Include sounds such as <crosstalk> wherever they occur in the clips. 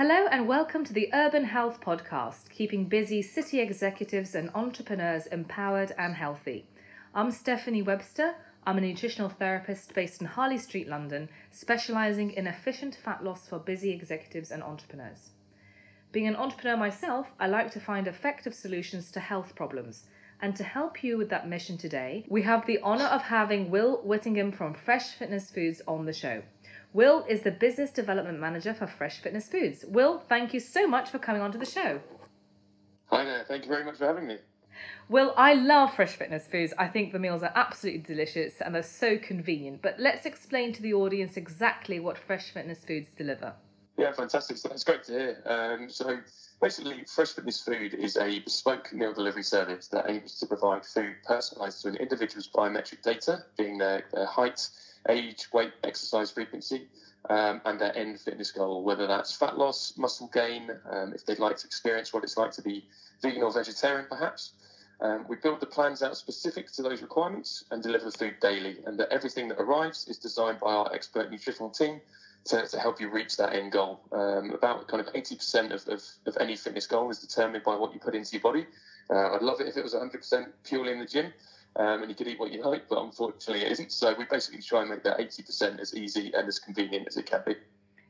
Hello and welcome to the Urban Health Podcast, keeping busy city executives and entrepreneurs empowered and healthy. I'm Stephanie Webster. I'm a nutritional therapist based in Harley Street, London, specializing in efficient fat loss for busy executives and entrepreneurs. Being an entrepreneur myself, I like to find effective solutions to health problems. And to help you with that mission today, we have the honor of having Will Whittingham from Fresh Fitness Foods on the show. Will is the business development manager for Fresh Fitness Foods. Will, thank you so much for coming onto the show. Hi there, thank you very much for having me. Will, I love Fresh Fitness Foods. I think the meals are absolutely delicious and they're so convenient. But let's explain to the audience exactly what Fresh Fitness Foods deliver. Yeah, fantastic. So that's great to hear. Um, so basically, Fresh Fitness Food is a bespoke meal delivery service that aims to provide food personalised to an individual's biometric data, being their, their height, age, weight, exercise frequency, um, and their end fitness goal, whether that's fat loss, muscle gain, um, if they'd like to experience what it's like to be vegan or vegetarian, perhaps. Um, we build the plans out specific to those requirements and deliver food daily, and that everything that arrives is designed by our expert nutritional team to, to help you reach that end goal. Um, about kind of 80% of, of, of, any fitness goal is determined by what you put into your body. Uh, I'd love it if it was 100% purely in the gym um, and you could eat what you like, but unfortunately it isn't. So we basically try and make that 80% as easy and as convenient as it can be.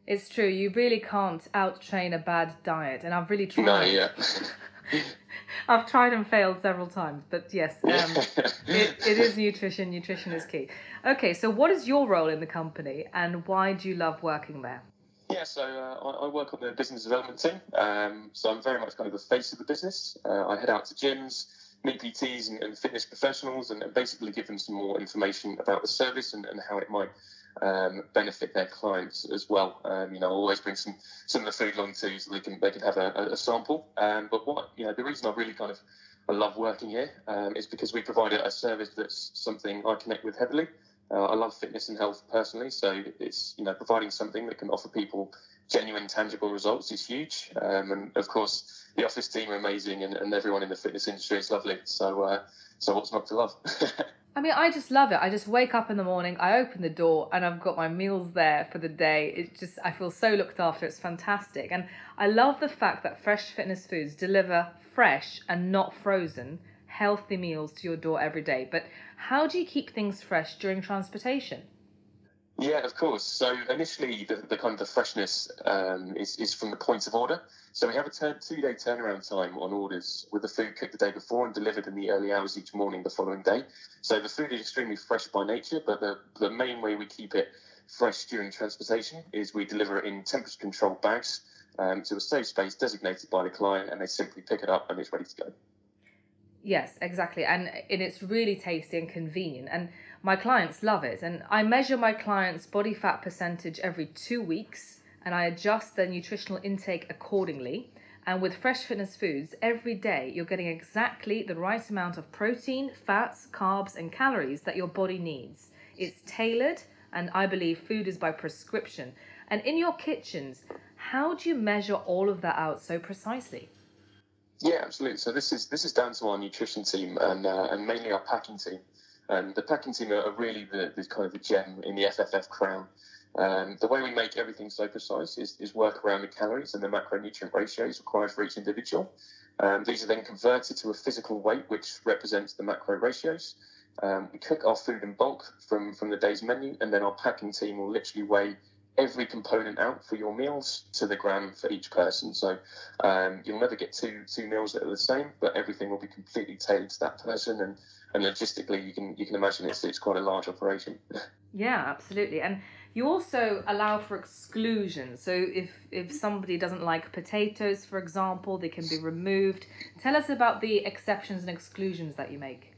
It's true. You really can't out train a bad diet, and I've really tried. No, yeah. <laughs> I've tried and failed several times, but yes, um, <laughs> it, it is nutrition. Nutrition is key. Okay, so what is your role in the company, and why do you love working there? Yeah, so uh, I, I, work on the business development team. Um, so I'm very much kind of the face of the business. Uh, I head out to gyms, meet PTs and, and fitness professionals, and, and, basically give them some more information about the service and, and how it might um, benefit their clients as well. Um, you know, always bring some some of the food along too, so they can they can have a, a sample. Um, but what you know, the reason I really kind of I love working here um, is because we provide a, service that's something I connect with heavily. Uh, I love fitness and health personally, so it's you know providing something that can offer people genuine, tangible results is huge. Um, and of course, the office team are amazing, and, and everyone in the fitness industry is lovely. So, uh, so what's not to love? <laughs> I mean, I just love it. I just wake up in the morning, I open the door, and I've got my meals there for the day. It just, I feel so looked after. It's fantastic. And I love the fact that Fresh Fitness Foods deliver fresh and not frozen, healthy meals to your door every day. But how do you keep things fresh during transportation? Yeah, of course. So initially, the, the kind of the freshness um, is, is from the point of order. So we have a two-day turnaround time on orders with the food cooked the day before and delivered in the early hours each morning the following day. So the food is extremely fresh by nature, but the, the main way we keep it fresh during transportation is we deliver it in temperature-controlled bags um, to a safe space designated by the client, and they simply pick it up and it's ready to go. Yes, exactly. And, and it's really tasty and convenient. And my clients love it. And I measure my clients' body fat percentage every two weeks and I adjust their nutritional intake accordingly. And with Fresh Fitness Foods, every day you're getting exactly the right amount of protein, fats, carbs, and calories that your body needs. It's tailored, and I believe food is by prescription. And in your kitchens, how do you measure all of that out so precisely? Yeah, absolutely. So this is this is down to our nutrition team and uh, and mainly our packing team. And the packing team are really the, the kind of the gem in the FFF crown. Um, the way we make everything so precise is, is work around the calories and the macronutrient ratios required for each individual. Um, these are then converted to a physical weight, which represents the macro ratios. Um, we cook our food in bulk from, from the day's menu, and then our packing team will literally weigh every component out for your meals to the gram for each person. So um, you'll never get two two meals that are the same, but everything will be completely tailored to that person. And, and logistically, you can you can imagine it's it's quite a large operation. Yeah, absolutely. And you also allow for exclusion. So if if somebody doesn't like potatoes, for example, they can be removed. Tell us about the exceptions and exclusions that you make.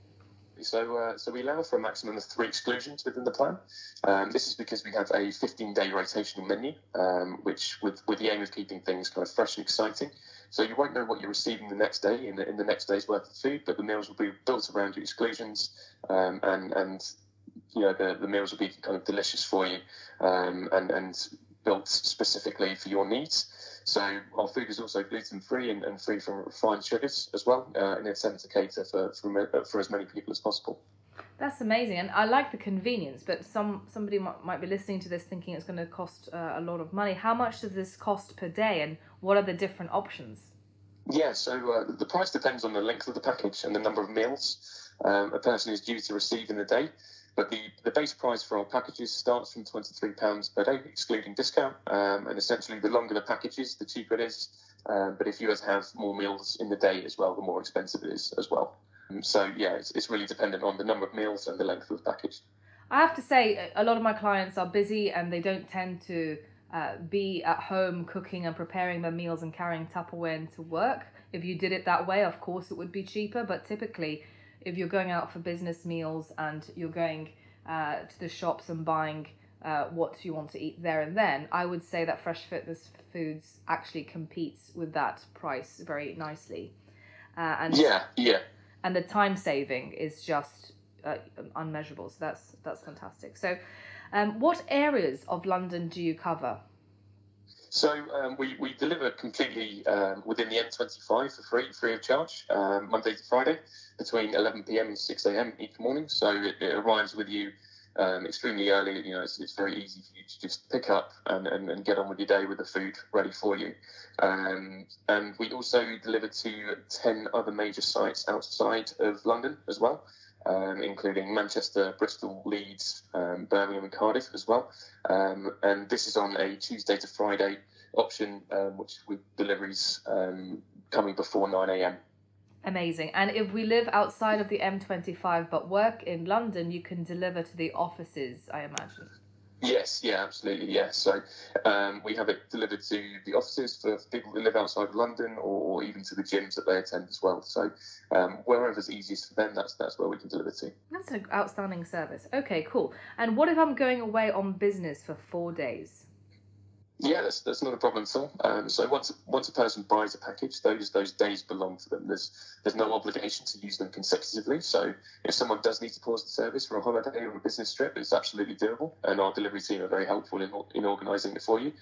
So, uh, so we allow for a maximum of three exclusions within the plan. Um, this is because we have a 15-day rotational menu, um, which with, with the aim of keeping things kind of fresh and exciting. So you won't know what you're receiving the next day in the, in the next day's worth of food, but the meals will be built around your exclusions, um, and and you know the, the meals will be kind of delicious for you, um, and and built specifically for your needs. So our food is also gluten free and, and, free from refined sugars as well, uh, in an attempt to cater for, for, for as many people as possible. That's amazing, and I like the convenience. But some somebody might, might be listening to this thinking it's going to cost uh, a lot of money. How much does this cost per day, and what are the different options? Yeah, so uh, the price depends on the length of the package and the number of meals um, a person is due to receive in the day. But the, the base price for our packages starts from £23 per day, excluding discount. Um, and essentially, the longer the package is, the cheaper it is. Um, but if you have more meals in the day as well, the more expensive it is as well. Um, so, yeah, it's, it's really dependent on the number of meals and the length of the package. I have to say, a lot of my clients are busy and they don't tend to uh, be at home cooking and preparing their meals and carrying Tupperware into work. If you did it that way, of course, it would be cheaper. But typically, if you're going out for business meals and you're going uh, to the shops and buying uh, what you want to eat there and then, I would say that Fresh Fitness Foods actually competes with that price very nicely. Uh, and yeah, yeah. And the time saving is just uh, unmeasurable. So that's that's fantastic. So, um, what areas of London do you cover? So um, we, we deliver completely um, within the M25 for free, free of charge, um, Monday to Friday, between 11 p.m. and 6 a.m. each morning. So it, it arrives with you um, extremely early. You know, it's, it's, very easy for you to just pick up and, and, and, get on with your day with the food ready for you. Um, and we also deliver to 10 other major sites outside of London as well. Um, including Manchester, Bristol, Leeds, um, Birmingham, and Cardiff as well. Um, and this is on a Tuesday to Friday option, um, which with deliveries um, coming before 9 a.m. Amazing. And if we live outside of the M25 but work in London, you can deliver to the offices, I imagine. Yes, yeah, absolutely, yes. So um, we have it delivered to the offices for people who live outside of London, or, even to the gyms that they attend as well. So um, wherever's easiest for them, that's that's where we can deliver to. That's an outstanding service. Okay, cool. And what if I'm going away on business for four days? Yeah, that's, that's not a problem at all. Um, so once once a person buys a package, those those days belong to them. There's there's no obligation to use them consecutively. So if someone does need to pause the service for a holiday or a business trip, it's absolutely doable, and our delivery team are very helpful in in organising it for you.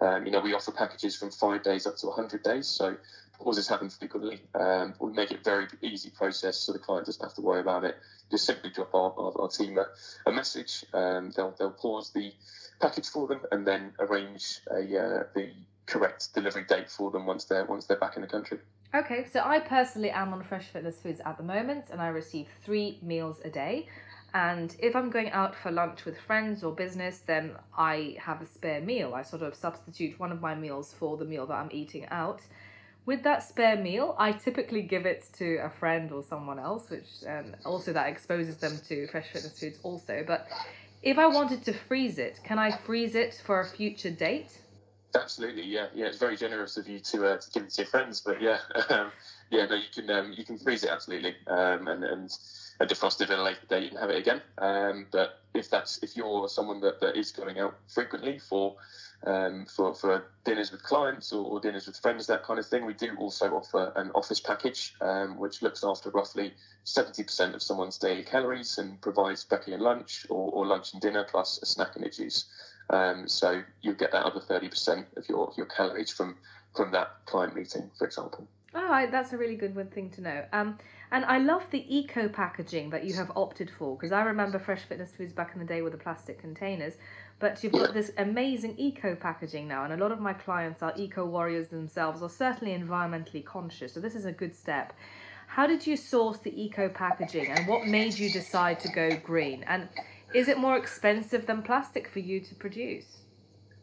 Um, you know, we offer packages from five days up to 100 days. So pauses happen frequently. Um, we make it very easy process so the client doesn't have to worry about it. Just simply drop our, our, our team a, a message. Um, they'll, they'll pause the package for them and then arrange a, uh, the correct delivery date for them once they're once they're back in the country. Okay, so I personally am on Fresh Fitness Foods at the moment and I receive three meals a day. And if I'm going out for lunch with friends or business, then I have a spare meal. I sort of substitute one of my meals for the meal that I'm eating out. With that spare meal, I typically give it to a friend or someone else, which um, also that exposes them to Fresh Fitness Foods also. But if I wanted to freeze it, can I freeze it for a future date? Absolutely, yeah, yeah. It's very generous of you to, uh, to give it to your friends, but yeah, <laughs> um, yeah, no, you can um, you can freeze it absolutely, um, and and defrost it at a later date and have it again. Um, but if that's if you're someone that, that is going out frequently for um, for for dinners with clients or, or, dinners with friends, that kind of thing, we do also offer an office package um, which looks after roughly 70% of someone's daily calories and provides breakfast and lunch or, or, lunch and dinner plus a snack and a juice. Um, so you get that other 30% of your, your calories from from that client meeting, for example. Oh, that's a really good one thing to know. Um, and I love the eco packaging that you have opted for because I remember Fresh Fitness Foods back in the day with the plastic containers, but you've got this amazing eco packaging now, and a lot of my clients are eco warriors themselves, or certainly environmentally conscious. So this is a good step. How did you source the eco packaging, and what made you decide to go green? And is it more expensive than plastic for you to produce?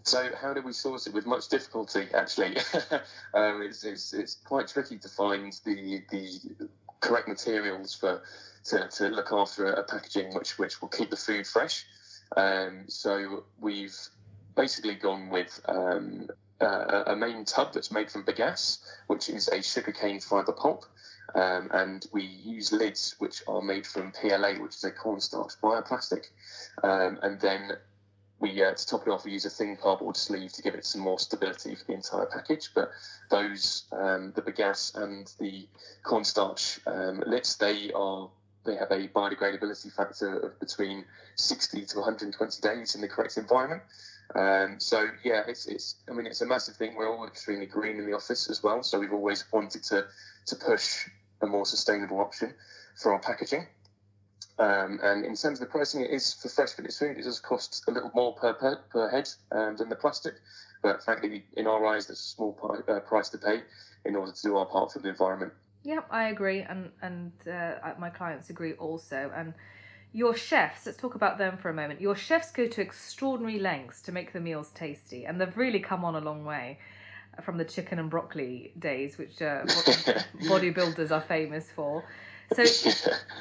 So how do we source it? With much difficulty, actually. <laughs> um, it's, it's, it's, quite tricky to find the the correct materials for to, to look after a, packaging which which will keep the food fresh. Um, so we've basically gone with um, a, a, main tub that's made from bagasse, which is a sugarcane fibre pulp. Um, and we use lids which are made from PLA, which is a cornstarch bioplastic. Um, and then we uh, to top it off, we use a thin cardboard sleeve to give it some more stability for the entire package. But those, um, the bagasse and the cornstarch um, lids, they are they have a biodegradability factor of between 60 to 120 days in the correct environment. Um, so yeah, it's it's I mean it's a massive thing. We're all extremely green in the office as well, so we've always wanted to to push a more sustainable option for our packaging. Um, and in terms of the pricing, it is for fresh fitness food. It does cost a little more per per, per head um, than the plastic, but frankly, in our eyes, that's a small uh, price to pay in order to do our part for the environment. Yep, I agree, and and uh, my clients agree also. And your chefs, let's talk about them for a moment. Your chefs go to extraordinary lengths to make the meals tasty, and they've really come on a long way from the chicken and broccoli days, which uh, <laughs> bodybuilders are famous for. So,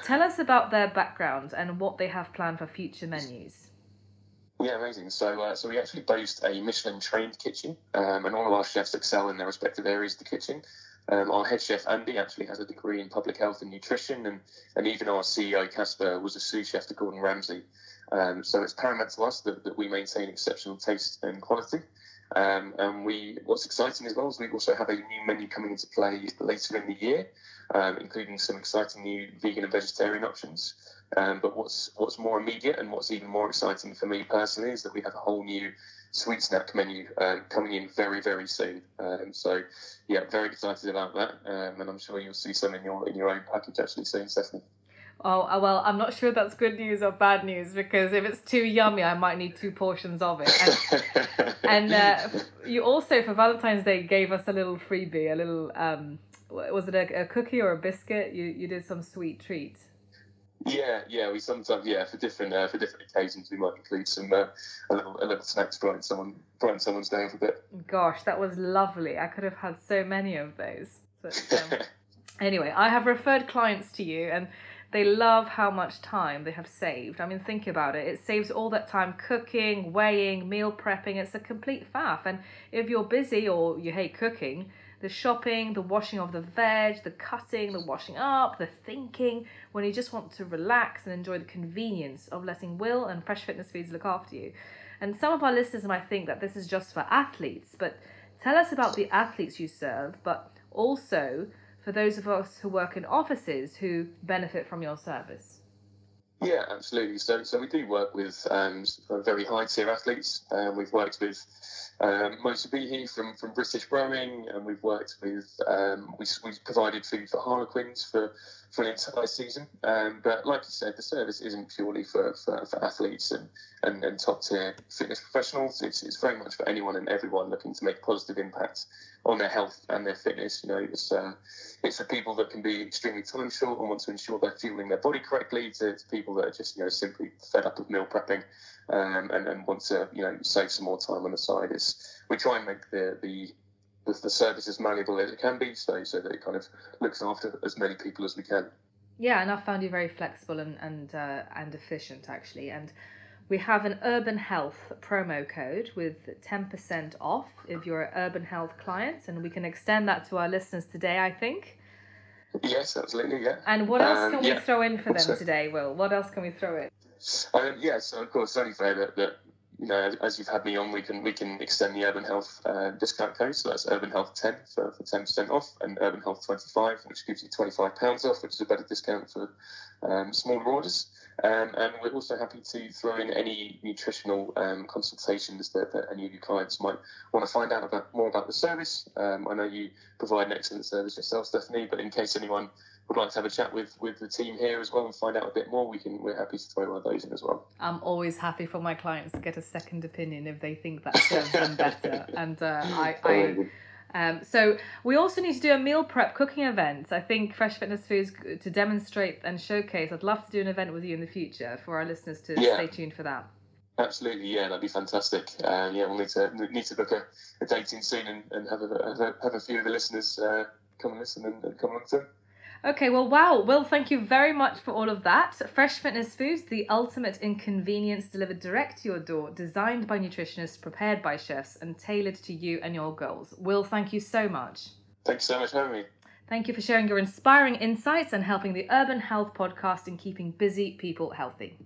tell us about their background and what they have planned for future menus. Yeah, amazing. So, uh, so we actually boast a Michelin trained kitchen, um, and all of our chefs excel in their respective areas of the kitchen. Um, our head chef Andy actually has a degree in public health and nutrition, and, and even our CEO Casper was a sous chef to Gordon Ramsay. Um, so it's paramount to us that, that we maintain exceptional taste and quality. Um, and we, what's exciting as well is we also have a new menu coming into play later in the year, um, including some exciting new vegan and vegetarian options. Um, but what's what's more immediate and what's even more exciting for me personally is that we have a whole new sweet snack menu um, coming in very very soon. Um, so yeah, very excited about that, um, and I'm sure you'll see some in your in your own package actually soon, Stephanie. Oh, uh, well, I'm not sure that's good news or bad news because if it's too yummy, I might need two portions of it. And, <laughs> and uh, you also, for Valentine's Day, gave us a little freebie, a little, um, was it a, a cookie or a biscuit? You, you did some sweet treat. Yeah, yeah. We sometimes, yeah, for different uh, for different occasions, we might include some uh, a little a little snack to brighten someone brighten someone's day up a bit. Gosh, that was lovely. I could have had so many of those. But, um, <laughs> anyway, I have referred clients to you, and they love how much time they have saved. I mean, think about it. It saves all that time cooking, weighing, meal prepping. It's a complete faff. And if you're busy or you hate cooking, the shopping, the washing of the veg, the cutting, the washing up, the thinking, when you just want to relax and enjoy the convenience of letting Will and Fresh Fitness Foods look after you. And some of our listeners might think that this is just for athletes, but tell us about the athletes you serve, but also for those of us who work in offices who benefit from your service? Yeah, absolutely. So, so we do work with um, very high tier athletes. Um, we've worked with um, Moe Sbihi from, from British Rowing, and we've worked with, um, we, we've provided food for Harlequins for, for an entire season. Um, but like you said, the service isn't purely for, for, for athletes and, and, and top tier fitness professionals. It's, it's very much for anyone and everyone looking to make positive impacts on their health and their fitness. You know, it's, uh, it's for people that can be extremely time short and want to ensure they're fueling their body correctly, to, to people that are just, you know, simply fed up of meal prepping um, and, and want to, you know, save some more time on the side. It's, we try and make the, the the, service as malleable as it can be, so so that it kind of looks after as many people as we can. Yeah, and I've found you very flexible and and uh, and efficient actually. And we have an Urban Health promo code with ten percent off if you're an Urban Health client, and we can extend that to our listeners today. I think. Yes, absolutely. Yeah. And what else um, can we throw in for them today, Will? What else can we throw in? Um, yeah, so of course, only fair that, that you know, as you've had me on, we can we can extend the Urban Health uh, discount code. So that's Urban Health 10 for, for 10% off, and Urban Health 25, which gives you 25 pounds off, which is a better discount for um, smaller orders. Um, and we're also happy to throw in any nutritional um, consultations that, that, any of your clients might want to find out about more about the service. Um, I know you provide an excellent service yourself, Stephanie, but in case anyone would like to have a chat with with the team here as well and find out a bit more, we can we're happy to throw one of those in as well. I'm always happy for my clients to get a second opinion if they think that serves them <laughs> better, and uh, I. I um, so we also need to do a meal prep cooking event. I think Fresh Fitness Foods to demonstrate and showcase. I'd love to do an event with you in the future for our listeners to yeah. stay tuned for that. Absolutely, yeah, that'd be fantastic. Uh, yeah, we'll need to need to book a, a date in soon and, and have a have a, have a few of the listeners uh, come and listen and, and come along to. Okay, well, wow. Well, thank you very much for all of that. Fresh Fitness Foods, the ultimate inconvenience delivered direct to your door, designed by nutritionists, prepared by chefs, and tailored to you and your goals. Will, thank you so much. Thanks so much for having me. Thank you for sharing your inspiring insights and helping the Urban Health podcast in keeping busy people healthy.